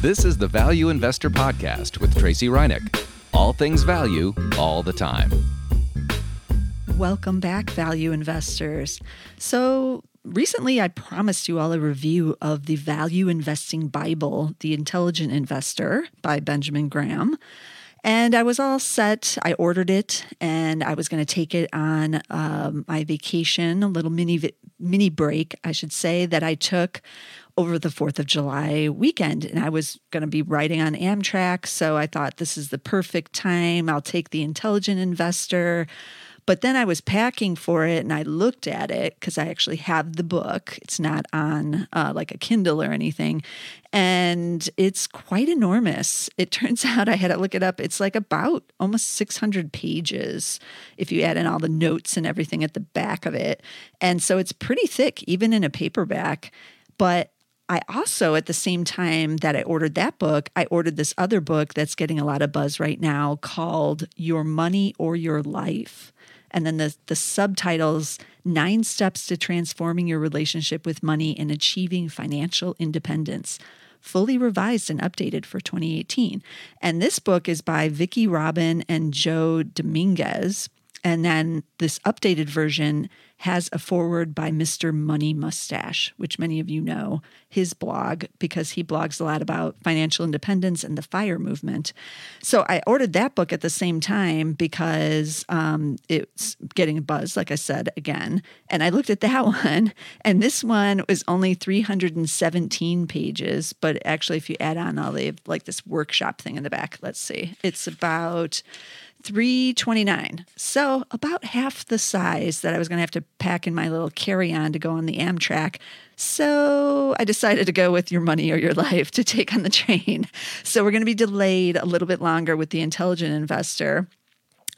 This is the Value Investor Podcast with Tracy Ryniec. All things value, all the time. Welcome back, value investors. So, recently I promised you all a review of the Value Investing Bible, The Intelligent Investor by Benjamin Graham. And I was all set. I ordered it and I was going to take it on um, my vacation, a little mini, mini break, I should say, that I took over the 4th of July weekend. And I was going to be riding on Amtrak. So I thought this is the perfect time. I'll take the intelligent investor. But then I was packing for it and I looked at it because I actually have the book. It's not on uh, like a Kindle or anything. And it's quite enormous. It turns out I had to look it up. It's like about almost 600 pages if you add in all the notes and everything at the back of it. And so it's pretty thick, even in a paperback. But I also, at the same time that I ordered that book, I ordered this other book that's getting a lot of buzz right now called Your Money or Your Life. And then the, the subtitles Nine Steps to Transforming Your Relationship with Money and Achieving Financial Independence, fully revised and updated for 2018. And this book is by Vicki Robin and Joe Dominguez. And then this updated version has a foreword by Mr. Money Mustache, which many of you know his blog because he blogs a lot about financial independence and the FIRE movement. So I ordered that book at the same time because um, it's getting a buzz, like I said again. And I looked at that one, and this one was only 317 pages. But actually, if you add on all the like this workshop thing in the back, let's see, it's about 329 so about half the size that i was going to have to pack in my little carry-on to go on the amtrak. So i decided to go with your money or your life to take on the train. So we're going to be delayed a little bit longer with the intelligent investor.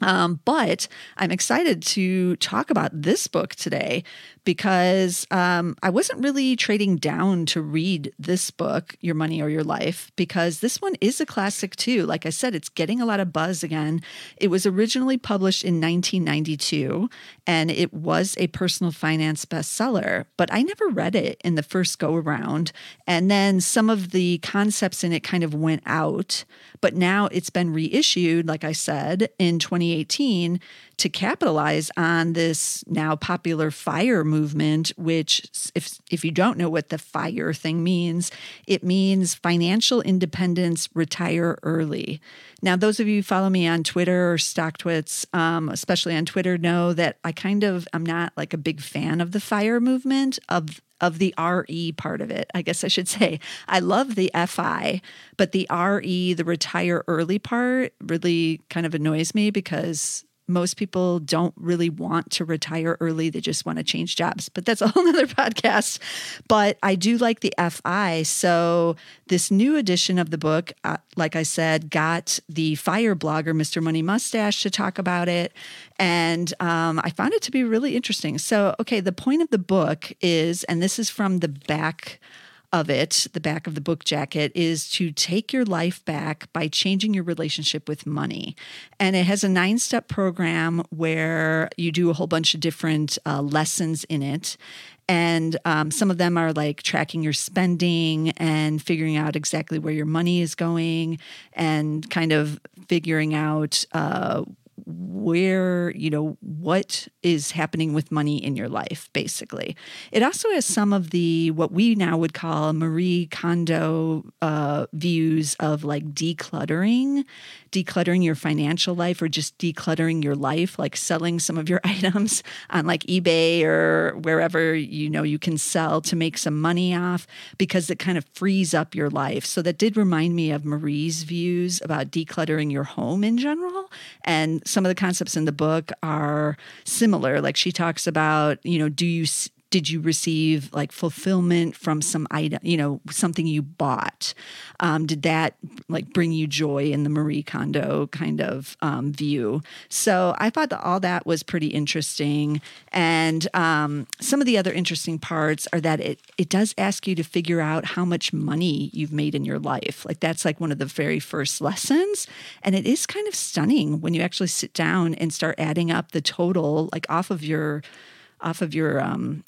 Um, but I'm excited to talk about this book today because um, I wasn't really trading down to read this book, Your Money or Your Life, because this one is a classic too. Like I said, it's getting a lot of buzz again. It was originally published in 1992 and it was a personal finance bestseller, but I never read it in the first go around. And then some of the concepts in it kind of went out, but now it's been reissued, like I said, in 2018 to capitalize on this now popular fire movement which if if you don't know what the fire thing means it means financial independence retire early now those of you who follow me on twitter or stocktwits um, especially on twitter know that i kind of i'm not like a big fan of the fire movement of of the RE part of it. I guess I should say. I love the FI, but the RE, the retire early part, really kind of annoys me because most people don't really want to retire early. They just want to change jobs. But that's a whole other podcast. But I do like the FI. So, this new edition of the book, uh, like I said, got the fire blogger, Mr. Money Mustache, to talk about it. And um, I found it to be really interesting. So, okay, the point of the book is, and this is from the back of it, the back of the book jacket, is to take your life back by changing your relationship with money. And it has a nine step program where you do a whole bunch of different uh, lessons in it. And um, some of them are like tracking your spending and figuring out exactly where your money is going and kind of figuring out uh, where, you know, what is happening with money in your life, basically. It also has some of the, what we now would call Marie Kondo uh, views of like decluttering, decluttering your financial life or just decluttering your life, like selling some of your items on like eBay or wherever, you know, you can sell to make some money off because it kind of frees up your life. So that did remind me of Marie's views about decluttering your home in general. And some of the concepts in the book are similar. Like she talks about, you know, do you did you receive like fulfillment from some item you know something you bought? Um, did that like bring you joy in the marie kondo kind of um, view? So i thought that all that was pretty interesting. And um, some of the other interesting parts are that it it does ask you to figure out how much money you've made in your life. Like that's like one of the very first lessons. And it is kind of stunning when you actually sit down and start adding up the total like off of your off of your um,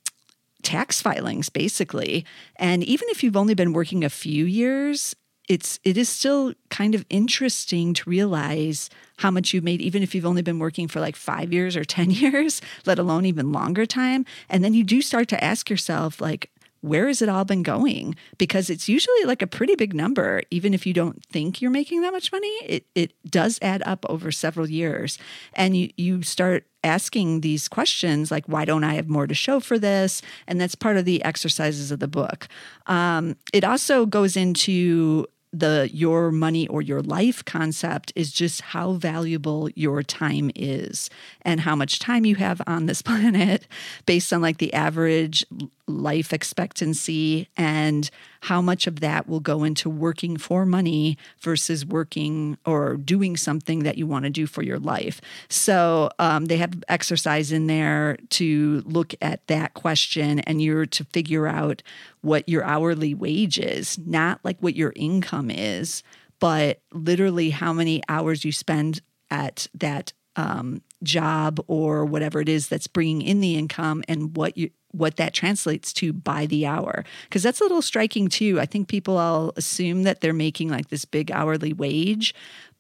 tax filings, basically. And even if you've only been working a few years, it's it is still kind of interesting to realize how much you've made even if you've only been working for like 5 years or 10 years let alone even longer time and then you do start to ask yourself like where has it all been going? Because it's usually like a pretty big number, even if you don't think you're making that much money. It it does add up over several years, and you you start asking these questions like why don't i have more to show for this and that's part of the exercises of the book um, it also goes into the your money or your life concept is just how valuable your time is and how much time you have on this planet based on like the average life expectancy and how much of that will go into working for money versus working or doing something that you want to do for your life. So um, they have exercise in there to look at that question and you're to figure out what your hourly wage is, not like what your income is, but literally how many hours you spend at that um, job or whatever it is that's bringing in the income and what you what that translates to by the hour. Because that's a little striking too. I think people all assume that they're making like this big hourly wage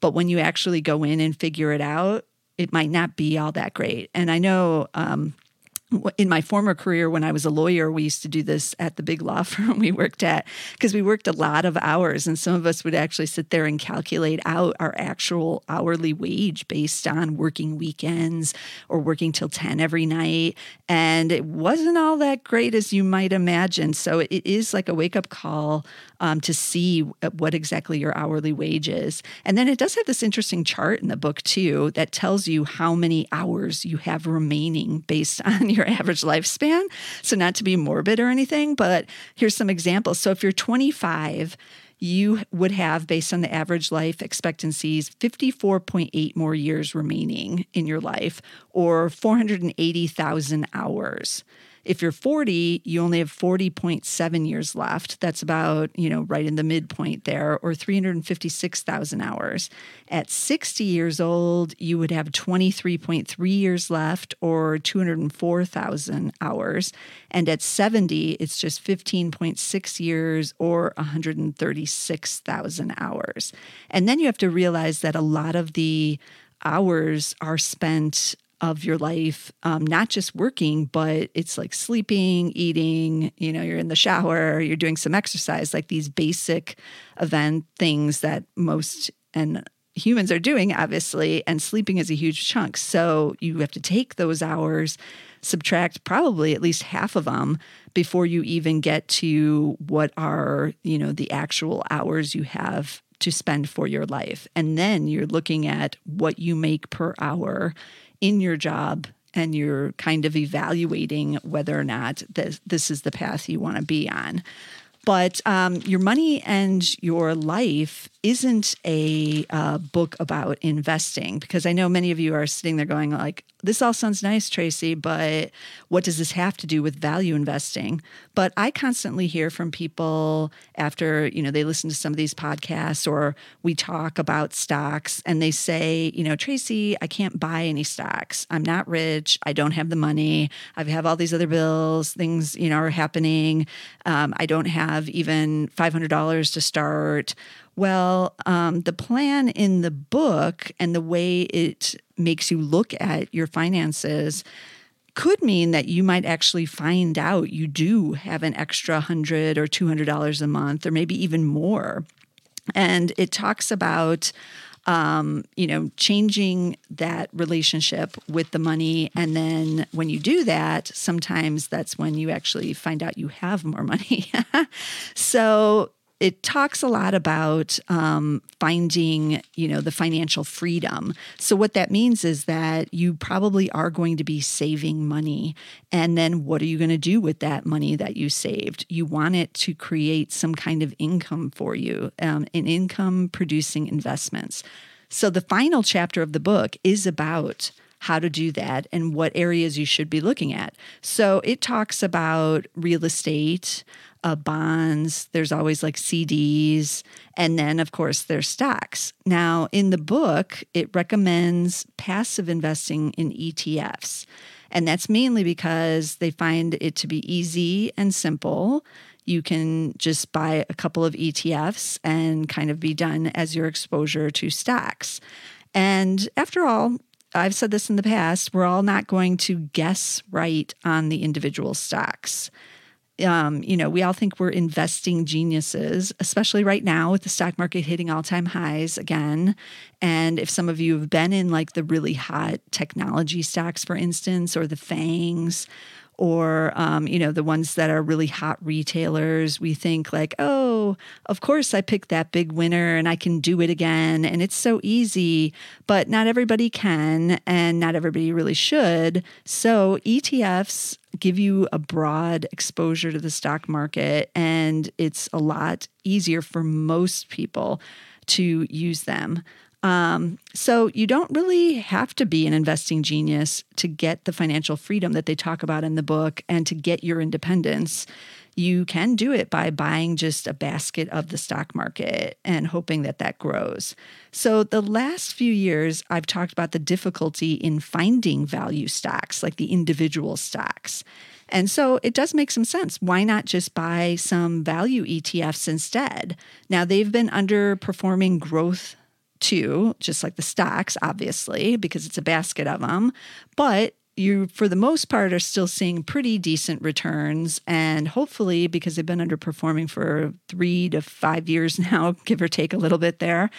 but when you actually go in and figure it out it might not be all that great. And i know um, in my former career when I was a lawyer, we used to do this at the big law firm we worked at because we worked a lot of hours, and some of us would actually sit there and calculate out our actual hourly wage based on working weekends or working till 10 every night. And it wasn't all that great as you might imagine. So it is like a wake up call um, to see what exactly your hourly wage is. And then it does have this interesting chart in the book, too, that tells you how many hours you have remaining based on your average lifespan. So, not to be morbid or anything, but here's some examples. So, if you're 25, you would have, based on the average life expectancies, 54.8 more years remaining in your life or 480,000 hours. If you're 40, you only have 40.7 years left. That's about, you know, right in the midpoint there, or 356,000 hours. At 60 years old, you would have 23.3 years left, or 204,000 hours. And at 70, it's just 15.6 years, or 136,000 hours. And then you have to realize that a lot of the hours are spent of your life, um, not just working, but it's like sleeping, eating, you know, you're in the shower, you're doing some exercise, like these basic event things that most and humans are doing, obviously, and sleeping is a huge chunk. So you have to take those hours, subtract probably at least half of them before you even get to what are, you know, the actual hours you have to spend for your life. And then you're looking at what you make per hour in your job and you're kind of evaluating whether or not this, this is the path you want to be on. But um, your money and your life isn't a uh, book about investing because I know many of you are sitting there going like, "This all sounds nice, Tracy, but what does this have to do with value investing?" But I constantly hear from people after you know they listen to some of these podcasts or we talk about stocks, and they say, "You know, Tracy, I can't buy any stocks. I'm not rich. I don't have the money. I have all these other bills. Things you know are happening. Um, I don't have even five hundred dollars to start." Well, um, the plan in the book and the way it makes you look at your finances could mean that you might actually find out you do have an extra hundred or two hundred dollars a month, or maybe even more. And it talks about um, you know, changing that relationship with the money. And then when you do that, sometimes that's when you actually find out you have more money. so it talks a lot about um, finding, you know, the financial freedom. So what that means is that you probably are going to be saving money, and then what are you going to do with that money that you saved? You want it to create some kind of income for you, um, an income producing investments. So the final chapter of the book is about how to do that and what areas you should be looking at. So it talks about real estate, uh, bonds, there's always like CDs, and then, of course, there's stocks. Now, in the book, it recommends passive investing in ETFs. And that's mainly because they find it to be easy and simple. you can just buy a couple of ETFs and kind of be done as your exposure to stocks. And after all, I've said this in the past, we're all not going to guess right on the individual stocks. Um, you know, we all think we're investing geniuses, especially right now with the stock market hitting all time highs again. And if some of you have been in like the really hot technology stocks, for instance, or the FANGs, or um, you know the ones that are really hot retailers we think like oh of course i picked that big winner and i can do it again and it's so easy but not everybody can and not everybody really should so etfs give you a broad exposure to the stock market and it's a lot easier for most people to use them um, so you don't really have to be an investing genius to get the financial freedom that they talk about in the book and to get your independence. You can do it by buying just a basket of the stock market and hoping that that grows. So, the last few years, I've talked about the difficulty in finding value stocks, like the individual stocks. And so it does make some sense. Why not just buy some value ETFs instead? Now, they've been underperforming growth too, just like the stocks, obviously, because it's a basket of them. But you, for the most part, are still seeing pretty decent returns. And hopefully, because they've been underperforming for three to five years now, give or take a little bit there,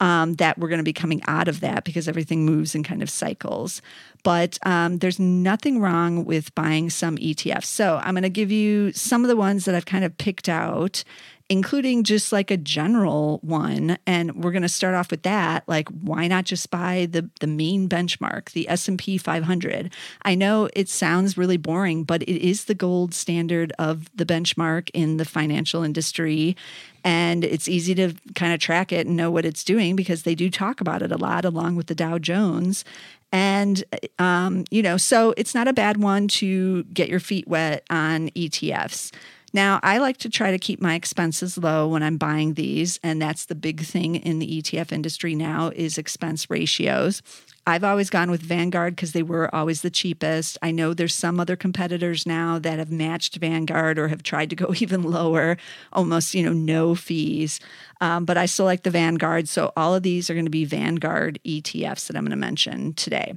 um, that we're going to be coming out of that because everything moves in kind of cycles. But um, there's nothing wrong with buying some ETFs. So I'm going to give you some of the ones that I've kind of picked out including just like a general one and we're going to start off with that. Like why not just buy the the main benchmark the S&P 500 I know it sounds really boring but it is the gold standard of the benchmark in the financial industry and it's easy to kind of track it and know what it's doing because they do talk about it a lot along with the Dow Jones. And, um, you know, so it's not a bad one to get your feet wet on ETFs. Now, I like to try to keep my expenses low when I'm buying these, and that's the big thing in the ETF industry now is expense ratios. I've always gone with Vanguard because they were always the cheapest. I know there's some other competitors now that have matched Vanguard or have tried to go even lower, almost you know no fees. Um, but I still like the Vanguard. So all of these are going to be Vanguard ETFs that I'm going to mention today.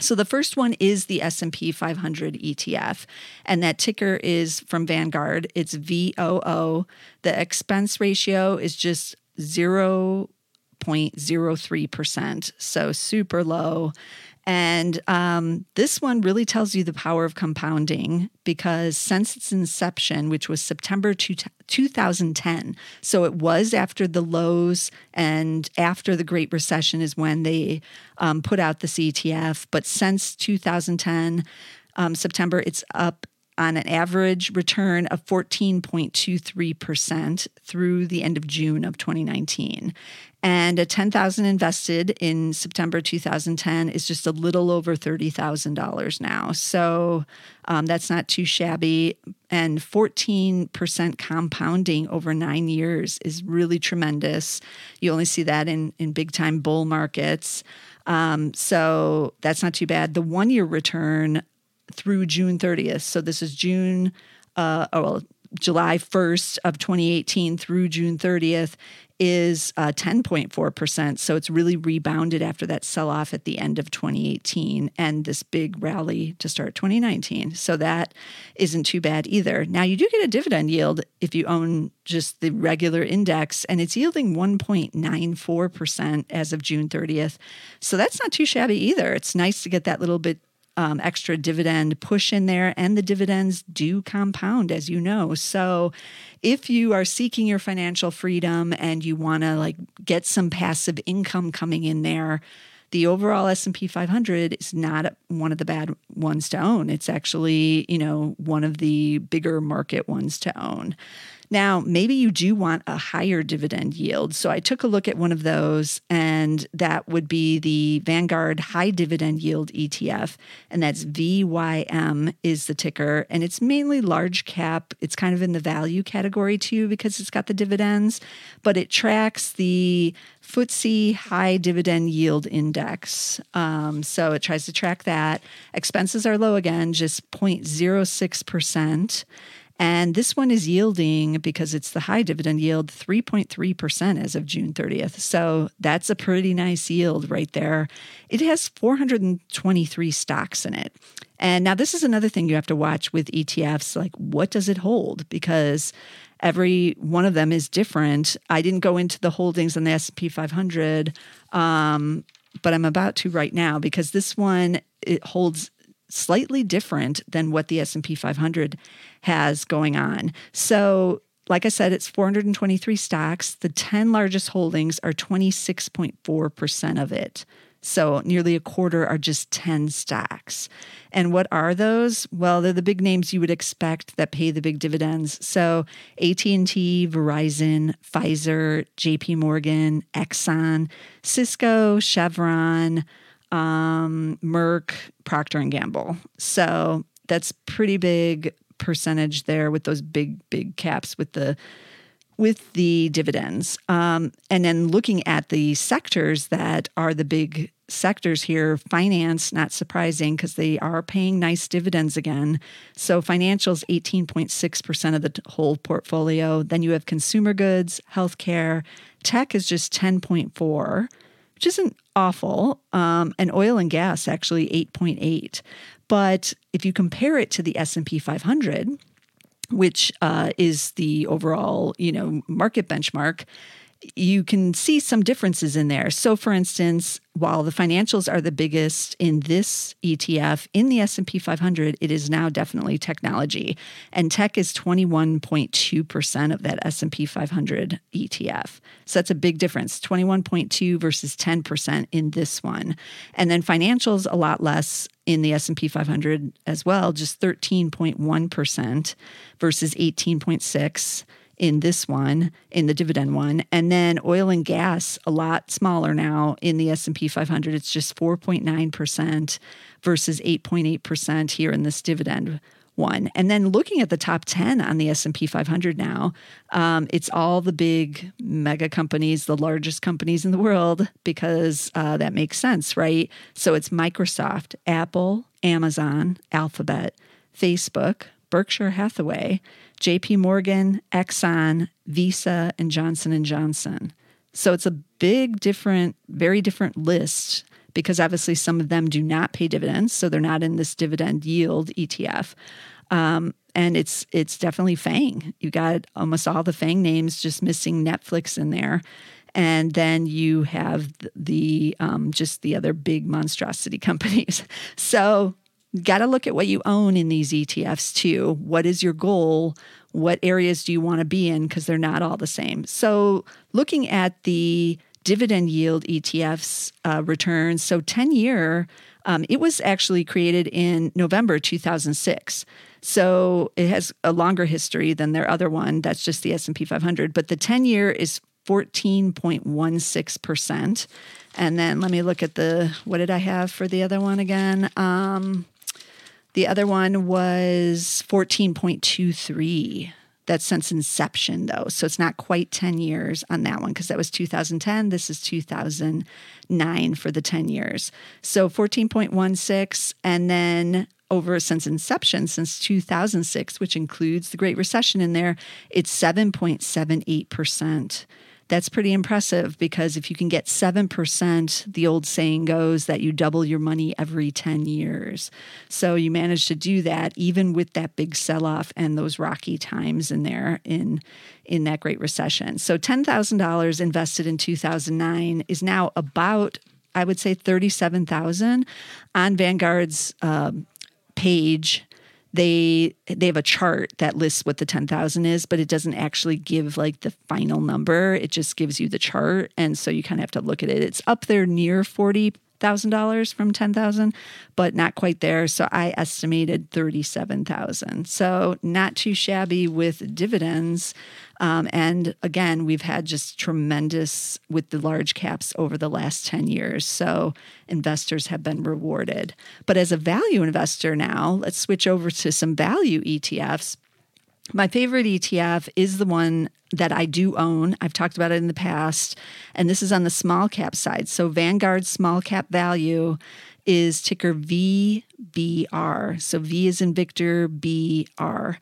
So the first one is the S&P 500 ETF and that ticker is from Vanguard. It's VOO. The expense ratio is just 0.03%, so super low. And um, this one really tells you the power of compounding because since its inception, which was September two, 2010, so it was after the lows and after the Great Recession is when they um, put out the ETF. But since 2010, um, September, it's up on an average return of 14.23% through the end of June of 2019. And a 10,000 invested in September 2010 is just a little over $30,000 now. So um, that's not too shabby. And 14% compounding over nine years is really tremendous. You only see that in, in big time bull markets. Um, so that's not too bad. The one year return through June 30th. So this is June, uh, oh, well, July 1st of 2018 through June 30th is uh, 10.4%. So it's really rebounded after that sell off at the end of 2018 and this big rally to start 2019. So that isn't too bad either. Now, you do get a dividend yield if you own just the regular index, and it's yielding 1.94% as of June 30th. So that's not too shabby either. It's nice to get that little bit um, extra dividend push in there, and the dividends do compound, as you know. So, if you are seeking your financial freedom and you want to like get some passive income coming in there, the overall S&P 500 is not one of the bad ones to own. It's actually, you know, one of the bigger market ones to own. Now, maybe you do want a higher dividend yield. So I took a look at one of those, and that would be the Vanguard High Dividend Yield ETF. And that's VYM is the ticker. And it's mainly large cap. It's kind of in the value category too, because it's got the dividends, but it tracks the FTSE High Dividend Yield Index. Um, so it tries to track that. Expenses are low again, just 0.06%. And this one is yielding, because it's the high dividend yield, 3.3% as of June 30th. So that's a pretty nice yield right there. It has 423 stocks in it. And now this is another thing you have to watch with ETFs like what does it hold because every one of them is different. I didn't go into the holdings on the S&P 500 um, but I'm about to right now because this one it holds slightly different than what the S&P 500 has going on. So, like I said, it's 423 stocks. The 10 largest holdings are 26.4% of it. So nearly a quarter are just 10 stocks. And what are those? Well, they're the big names you would expect that pay the big dividends. So AT&T, Verizon, Pfizer, JP Morgan, Exxon, Cisco, Chevron, um, Merck, Procter and Gamble. So that's pretty big percentage there with those big big caps with the with the dividends. Um, and then looking at the sectors that are the big sectors here, finance, not surprising because they are paying nice dividends again. So financials, 18.6% of the whole portfolio. Then you have consumer goods, healthcare, tech is just 10.4, which isn't awful. Um, and oil and gas actually 8.8. But if you compare it to the S&P 500, which uh, is the overall, you know, market benchmark, you can see some differences in there. So for instance, while the financials are the biggest in this ETF in the S&P 500, it is now definitely technology. And tech is 21.2% of that S&P 500 ETF. So that's a big difference, 21.2 versus 10% in this one. And then financials a lot less in the S&P 500 as well, just 13.1% versus 18.6 in this one in the dividend one. And then oil and gas a lot smaller now in the S&P 500 it's just 4.9% versus 8.8% here in this dividend one. And then looking at the top 10 on the s&p 500 now um, it's all the big mega companies the largest companies in the world because uh, that makes sense right? So it's microsoft apple amazon alphabet facebook berkshire hathaway JP Morgan, Exxon, Visa, and Johnson & Johnson. So it's a big different, very different list because obviously some of them do not pay dividends, so they're not in this dividend yield ETF. Um, and it's it's definitely Fang. You got almost all the Fang names, just missing Netflix in there, and then you have the um, just the other big monstrosity companies. So got to look at what you own in these ETFs too. What is your goal? What areas do you want to be in? Because they're not all the same. So, looking at the dividend yield ETFs uh, returns, so 10 year, um, it was actually created in November 2006. So it has a longer history than their other one. That's just the S&P 500. But the 10 year is 14.16%. And then let me look at the, what did I have for the other one again? Um, the other one was 14.23. That's since inception, though. So it's not quite 10 years on that one because that was 2010. This is 2009 for the 10 years. So 14.16. And then over since inception, since 2006, which includes the Great Recession in there, it's 7.78% that's pretty impressive because if you can get 7%, the old saying goes that you double your money every 10 years. So you managed to do that even with that big sell off and those rocky times in there in in that great recession. So $10,000 invested in 2009 is now about I would say 37,000 on Vanguard's um, page they they have a chart that lists what the 10,000 is, but it doesn't actually give like the final number. It just gives you the chart. And so you kind of have to look at it. It's up there near 40 thousand dollars from ten thousand, but not quite there. So I estimated thirty-seven thousand. So not too shabby with dividends. Um, and again, we've had just tremendous with the large caps over the last 10 years. So investors have been rewarded. But as a value investor now, let's switch over to some value ETFs. My favorite ETF is the one that I do own. I've talked about it in the past, and this is on the small cap side. So Vanguard Small Cap Value is ticker VBR. So V is in Victor, BR.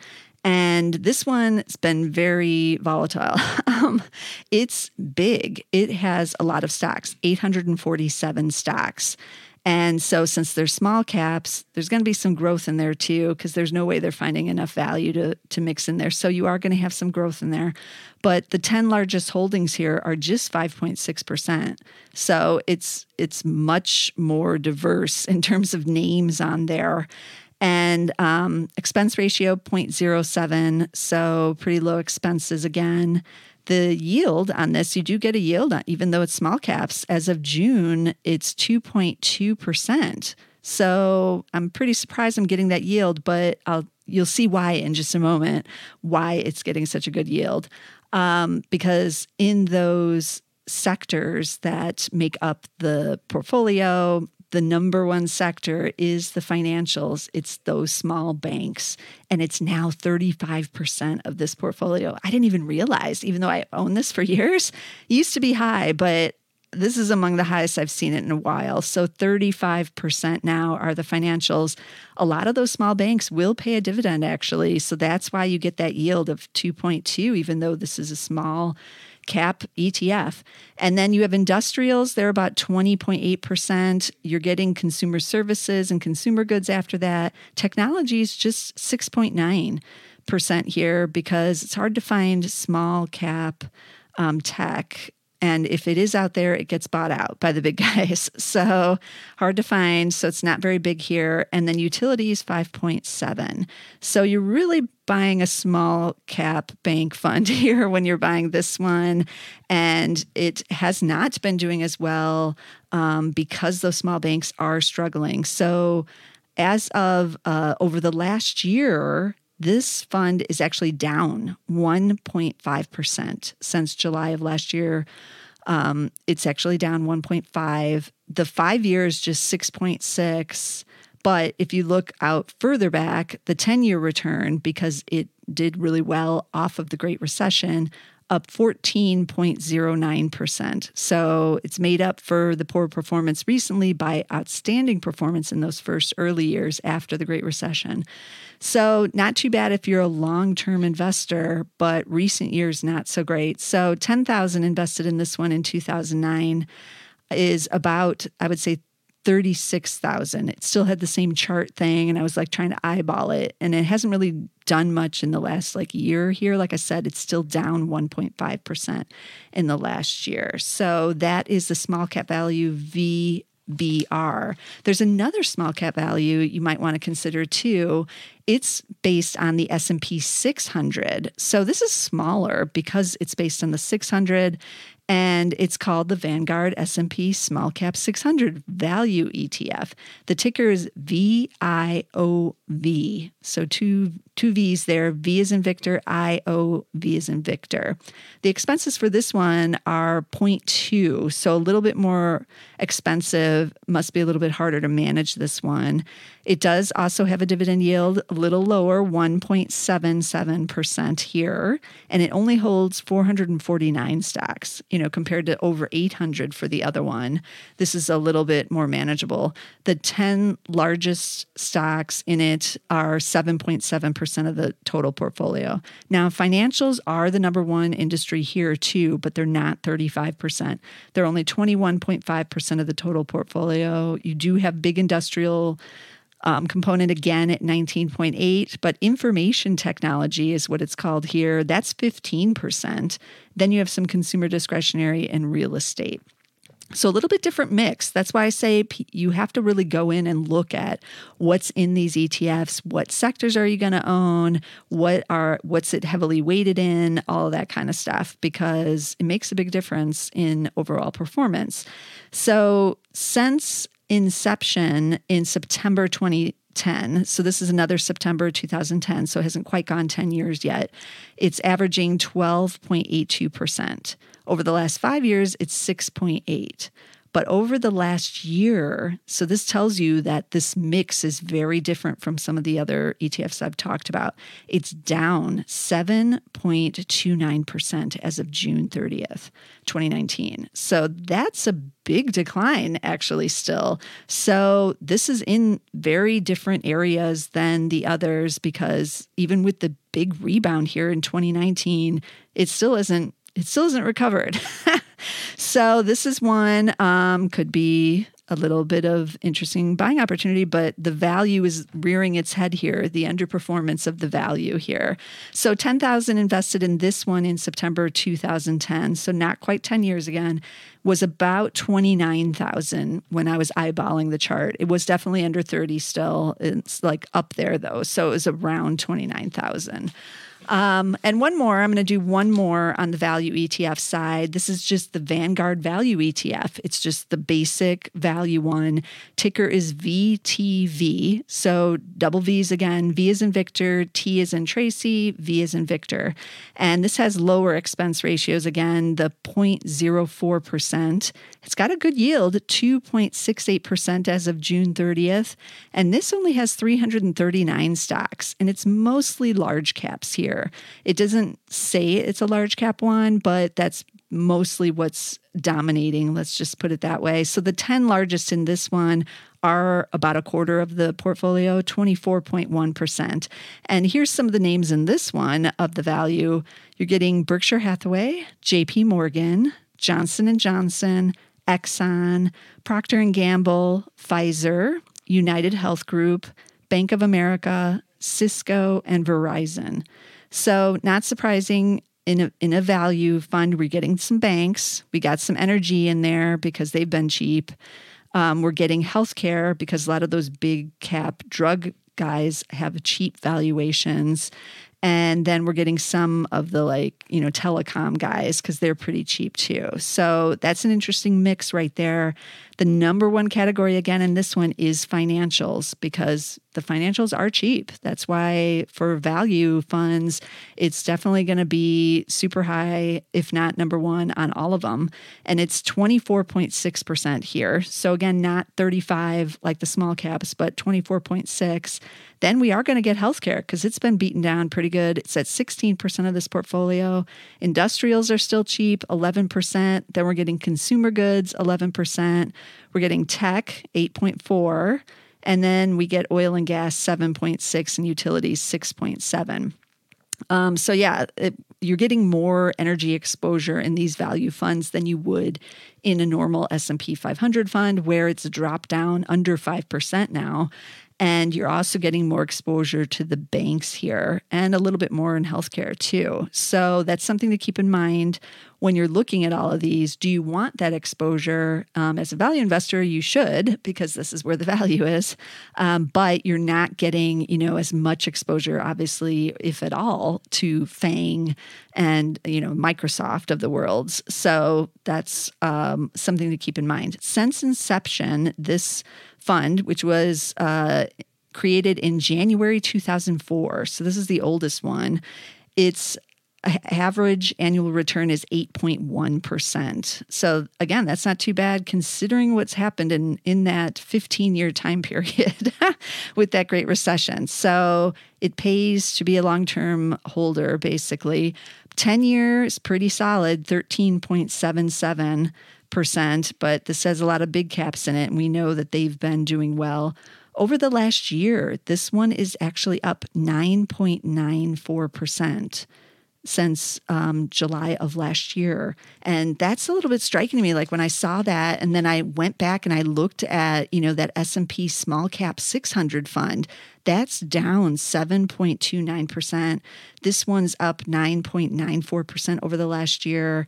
And this one's been very volatile. um, it's big. It has a lot of stocks, 847 stocks. And so, since they're small caps, there's going to be some growth in there too, because there's no way they're finding enough value to, to mix in there. So, you are going to have some growth in there. But the 10 largest holdings here are just 5.6%. So, it's, it's much more diverse in terms of names on there and um, expense ratio 0.07 so pretty low expenses again the yield on this, you do get a yield, on, even though it's small caps. As of June, it's 2.2%. So I'm pretty surprised I'm getting that yield, but I'll, you'll see why in just a moment, why it's getting such a good yield. Um, because in those sectors that make up the portfolio, the number one sector is the financials. It's those small banks. And it's now 35% of this portfolio. I didn't even realize, even though I own this for years, it used to be high, but this is among the highest I've seen it in a while. So 35% now are the financials. A lot of those small banks will pay a dividend actually. So that's why you get that yield of 2.2 even though this is a small cap ETF. And then you have industrials, they're about 20.8%. You're getting consumer services and consumer goods after that. Technology is just 6.9% here because it's hard to find small cap um, tech and if it is out there, it gets bought out by the big guys. So hard to find. So it's not very big here. And then utilities 5.7. So you're really buying a small cap bank fund here when you're buying this one. And it has not been doing as well um, because those small banks are struggling. So as of uh, over the last year, this fund is actually down 1.5% since July of last year. Um, it's actually down 1.5. The five years just 6.6. But if you look out further back, the 10 year return, because it did really well off of the Great Recession, up 14.09%. So it's made up for the poor performance recently by outstanding performance in those first early years after the Great Recession. So, not too bad if you're a long-term investor, but recent years not so great. So, 10,000 invested in this one in 2009 is about I would say 36,000. It still had the same chart thing and I was like trying to eyeball it and it hasn't really done much in the last like year here. Like I said, it's still down 1.5% in the last year. So that is the small cap value VBR. There's another small cap value you might want to consider too. It's based on the S&P 600. So this is smaller because it's based on the 600 and it's called the Vanguard S&P Small Cap 600 Value ETF. The ticker is VIOV. So two two V's there. V is in Victor, I O V is in Victor. The expenses for this one are 0.2, so a little bit more expensive. Must be a little bit harder to manage this one. It does also have a dividend yield a little lower, 1.77% here, and it only holds 449 stocks, you know, compared to over 800 for the other one. This is a little bit more manageable. The 10 largest stocks in it are 7.7% of the total portfolio. Now, financials are the number one industry here too, but they're not 35%. They're only 21.5% of the total portfolio. You do have big industrial um, component again at 19.8 but information technology is what it's called here. That's 15% then you have some consumer discretionary and real estate so a little bit different mix. That's why I say you have to really go in and look at what's in these ETFs, what sectors are you going to own, what are what's it heavily weighted in, all that kind of stuff because it makes a big difference in overall performance. So since inception in September 2010. So this is another September 2010, so it hasn't quite gone 10 years yet. It's averaging 12.82%. Over the last 5 years, it's 6.8. But over the last year, so this tells you that this mix is very different from some of the other ETFs I've talked about. It's down 7.29% as of June 30th, 2019. So that's a big decline, actually, still. So this is in very different areas than the others because even with the big rebound here in 2019, it still isn't it still isn't recovered. so this is one um, could be a little bit of interesting buying opportunity, but the value is rearing its head here, the underperformance of the value here. So 10,000 invested in this one in September 2010, so not quite 10 years again, was about 29,000 when I was eyeballing the chart. It was definitely under 30 still. It's like up there though, so it was around 29,000. Um, and one more, I'm going to do one more on the value ETF side. This is just the Vanguard Value ETF. It's just the basic value one. Ticker is VTV. So double V's again. V is in Victor, T is in Tracy, V is in Victor. And this has lower expense ratios again, the 0.04%. It's got a good yield, 2.68% as of June 30th. And this only has 339 stocks, and it's mostly large caps here here. It doesn't say it's a large cap one, but that's mostly what's dominating. Let's just put it that way. So the 10 largest in this one are about a quarter of the portfolio, 24.1%. And here's some of the names in this one of the value. You're getting Berkshire Hathaway, JP Morgan, Johnson & Johnson, Exxon, Procter & Gamble, Pfizer, United Health Group, Bank of America, Cisco, and Verizon. So, not surprising in a, in a value fund, we're getting some banks. We got some energy in there because they've been cheap. Um, we're getting healthcare because a lot of those big cap drug guys have cheap valuations. And then we're getting some of the like, you know, telecom guys because they're pretty cheap too. So that's an interesting mix right there. The number one category again in this one is financials because the financials are cheap. That's why for value funds, it's definitely going to be super high, if not number one on all of them. And it's 24.6% here. So again, not 35 like the small caps, but 24.6. Then we are going to get healthcare because it's been beaten down pretty good. It's at 16% of this portfolio. Industrials are still cheap, 11%. Then we're getting consumer goods, 11%. We're getting tech, 8.4. And then we get oil and gas, 7.6, and utilities, 6.7. Um, so yeah, it, you're getting more energy exposure in these value funds than you would in a normal S&P 500 fund where it's dropped down under 5% now and you're also getting more exposure to the banks here and a little bit more in healthcare too. So that's something to keep in mind when you're looking at all of these. Do you want that exposure? Um, as a value investor, you should because this is where the value is. Um, but you're not getting, you know, as much exposure, obviously, if at all, to FANG and you know Microsoft of the worlds. So that's um, something to keep in mind. Since inception, this fund, which was uh, created in January 2004. So this is the oldest one. Its average annual return is 8.1%. So again, that's not too bad considering what's happened in in that 15-year time period with that great recession. So it pays to be a long-term holder basically. 10 years pretty solid, 13.77 percent, but this has a lot of big caps in it, and we know that they've been doing well. Over the last year, this one is actually up 9.94% since um, July of last year. And that's a little bit striking to me. Like when I saw that, and then I went back and I looked at, you know, that S&P small cap 600 fund, that's down 7.29%. This one's up 9.94% over the last year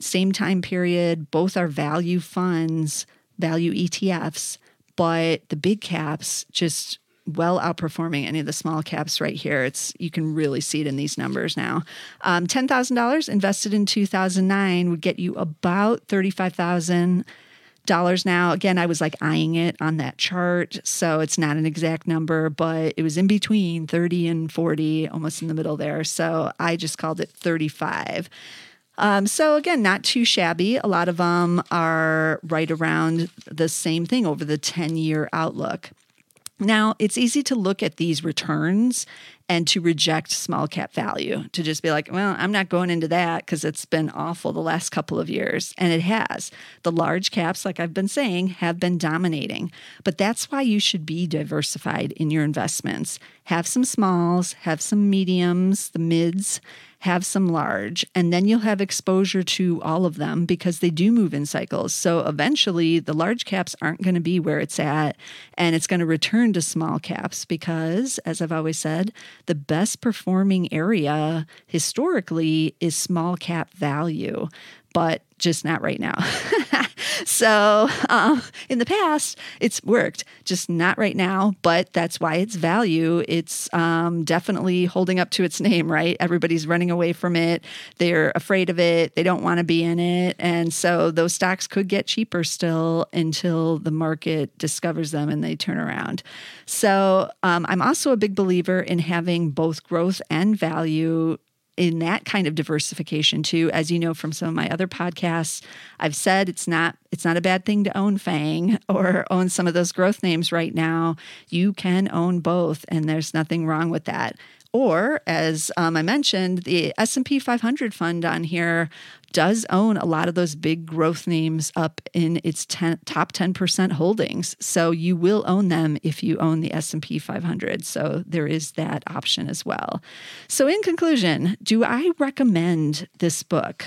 same time period. Both are value funds, value ETFs, but the big caps just well outperforming any of the small caps right here. It's you can really see it in these numbers now. Um, Ten thousand dollars invested in two thousand nine would get you about thirty five thousand dollars now. Again, I was like eyeing it on that chart, so it's not an exact number, but it was in between thirty and forty, almost in the middle there. So I just called it thirty five. Um, so again, not too shabby. A lot of them are right around the same thing over the 10 year outlook. Now, it's easy to look at these returns and to reject small cap value, to just be like, well, I'm not going into that because it's been awful the last couple of years. And it has. The large caps, like I've been saying, have been dominating. But that's why you should be diversified in your investments. Have some smalls, have some mediums, the mids, have some large, and then you'll have exposure to all of them because they do move in cycles. So eventually, the large caps aren't going to be where it's at, and it's going to return to small caps because, as I've always said, the best performing area historically is small cap value, but just not right now. so um, in the past, it's worked, just not right now. But that's why it's value. It's um, definitely holding up to its name, right? Everybody's running away from it. They're afraid of it. They don't want to be in it. And so those stocks could get cheaper still until the market discovers them and they turn around. So um, I'm also a big believer in having both growth and value in that kind of diversification too. As you know from some of my other podcasts i've said it's not it's not a bad thing to own fang or own some of those growth names right now. You can own both and there's nothing wrong with that or as um, i mentioned the s&p 500 fund on here does own a lot of those big growth names up in its ten, top 10% holdings. So you will own them if you own the S&P 500. So there is that option as well. So in conclusion, do I recommend this book,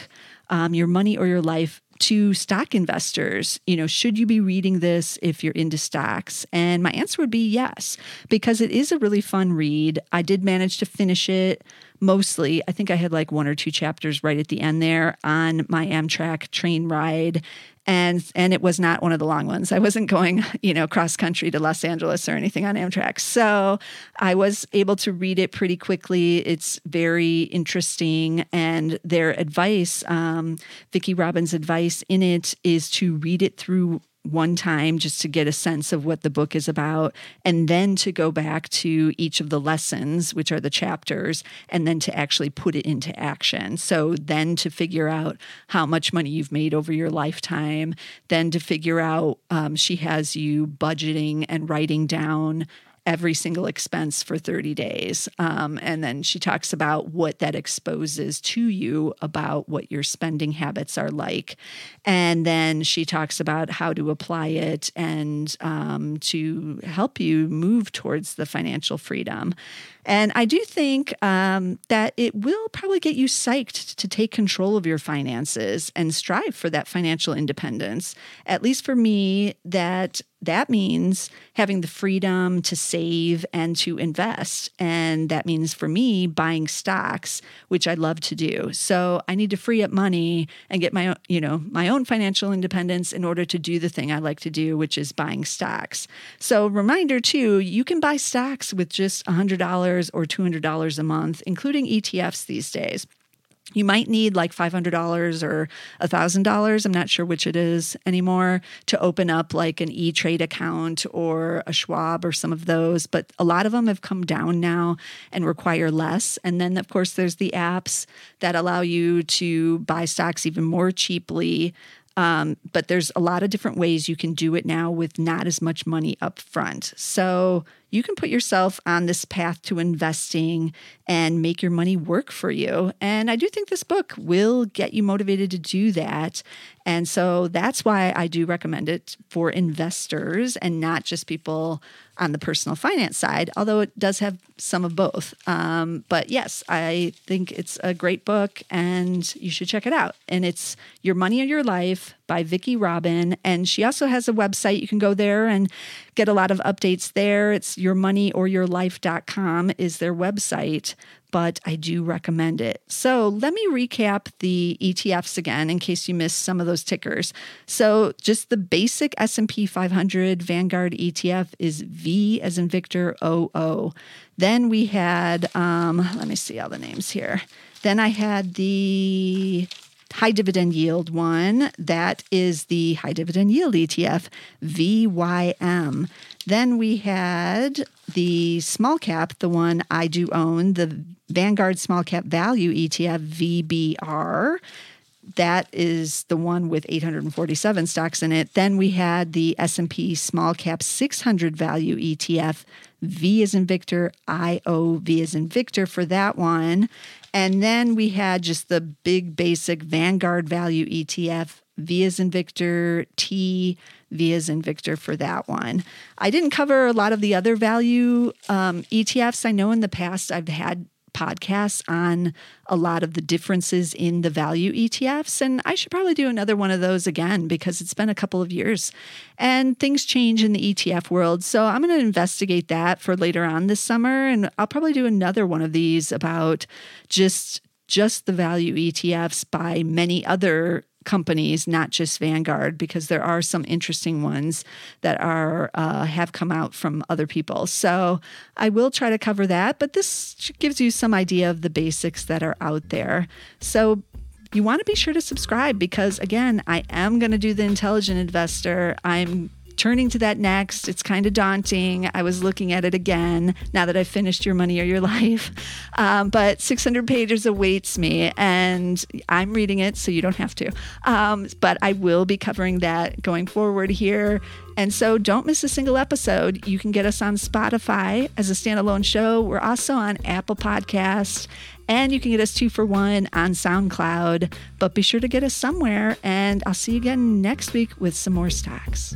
um, Your Money or Your Life, to stock investors, you know, should you be reading this if you're into stocks? And my answer would be yes, because it is a really fun read. I did manage to finish it mostly. I think I had like one or two chapters right at the end there on my Amtrak train ride. And and it was not one of the long ones. I wasn't going, you know, cross country to Los Angeles or anything on Amtrak. So I was able to read it pretty quickly. It's very interesting, and their advice, um, Vicki Robin's advice in it, is to read it through one time just to get a sense of what the book is about, and then to go back to each of the lessons, which are the chapters, and then to actually put it into action. So then to figure out how much money you've made over your lifetime, then to figure out, um, she has you budgeting and writing down every single expense for 30 days. Um, and then she talks about what that exposes to you about what your spending habits are like. And then she talks about how to apply it and um, to help you move towards the financial freedom. And I do think um, that it will probably get you psyched to take control of your finances and strive for that financial independence. At least for me, that that means having the freedom to save and to invest. And that means for me buying stocks, which I love to do. So I need to free up money and get my, you know, my own financial independence in order to do the thing I like to do, which is buying stocks. So reminder too, you can buy stocks with just $100 or $200 a month, including ETFs these days you might need like $500 or $1,000. I'm not sure which it is anymore to open up like an E Trade account or a Schwab or some of those. But a lot of them have come down now and require less. And then, of course, there's the apps that allow you to buy stocks even more cheaply. Um, but there's a lot of different ways you can do it now with not as much money up front. So you can put yourself on this path to investing and make your money work for you. And I do think this book will get you motivated to do that. And so that's why I do recommend it for investors and not just people on the personal finance side, although it does have some of both. Um, but yes, I think it's a great book and you should check it out. And it's Your Money or Your Life by Vicki Robin. And she also has a website. You can go there and get a lot of updates there. It's yourmoneyoryourlife.com is their website but I do recommend it. So let me recap the ETFs again in case you missed some of those tickers. So just the basic S&P 500 Vanguard ETF is V as in Victor OO. Then we had, um, let me see all the names here. Then I had the high dividend yield one. That is the high dividend yield ETF, VYM. Then we had the small cap, the one I do own, the Vanguard Small Cap Value ETF, VBR. that is the one with 847 stocks in it. Then we had the S&P Small Cap 600 Value ETF, V is in Victor, IO, V as in Victor for that one. And then we had just the big basic Vanguard Value ETF, V as in Victor, T, V as in Victor for that one. I didn't cover a lot of the other value um, ETFs. I know in the past I've had podcasts on a lot of the differences in the value ETFs. And I should probably do another one of those again because it's been a couple of years and things change in the ETF world. So I'm going to investigate that for later on this summer. And I'll probably do another one of these about just just the value ETFs by many other companies, not just Vanguard, because there are some interesting ones that are uh, have come out from other people. So I will try to cover that, but this gives you some idea of the basics that are out there. So you want to be sure to subscribe because again, I am going to do the intelligent investor. I'm turning to that next. It's kind of daunting. I was looking at it again now that I've finished Your Money or Your Life. Um, but 600 pages awaits me, and I'm reading it, so you don't have to. Um, but I will be covering that going forward here. And so don't miss a single episode. You can get us on Spotify as a standalone show. We're also on Apple Podcasts. And you can get us two for one on SoundCloud. But be sure to get us somewhere. And I'll see you again next week with some more stocks.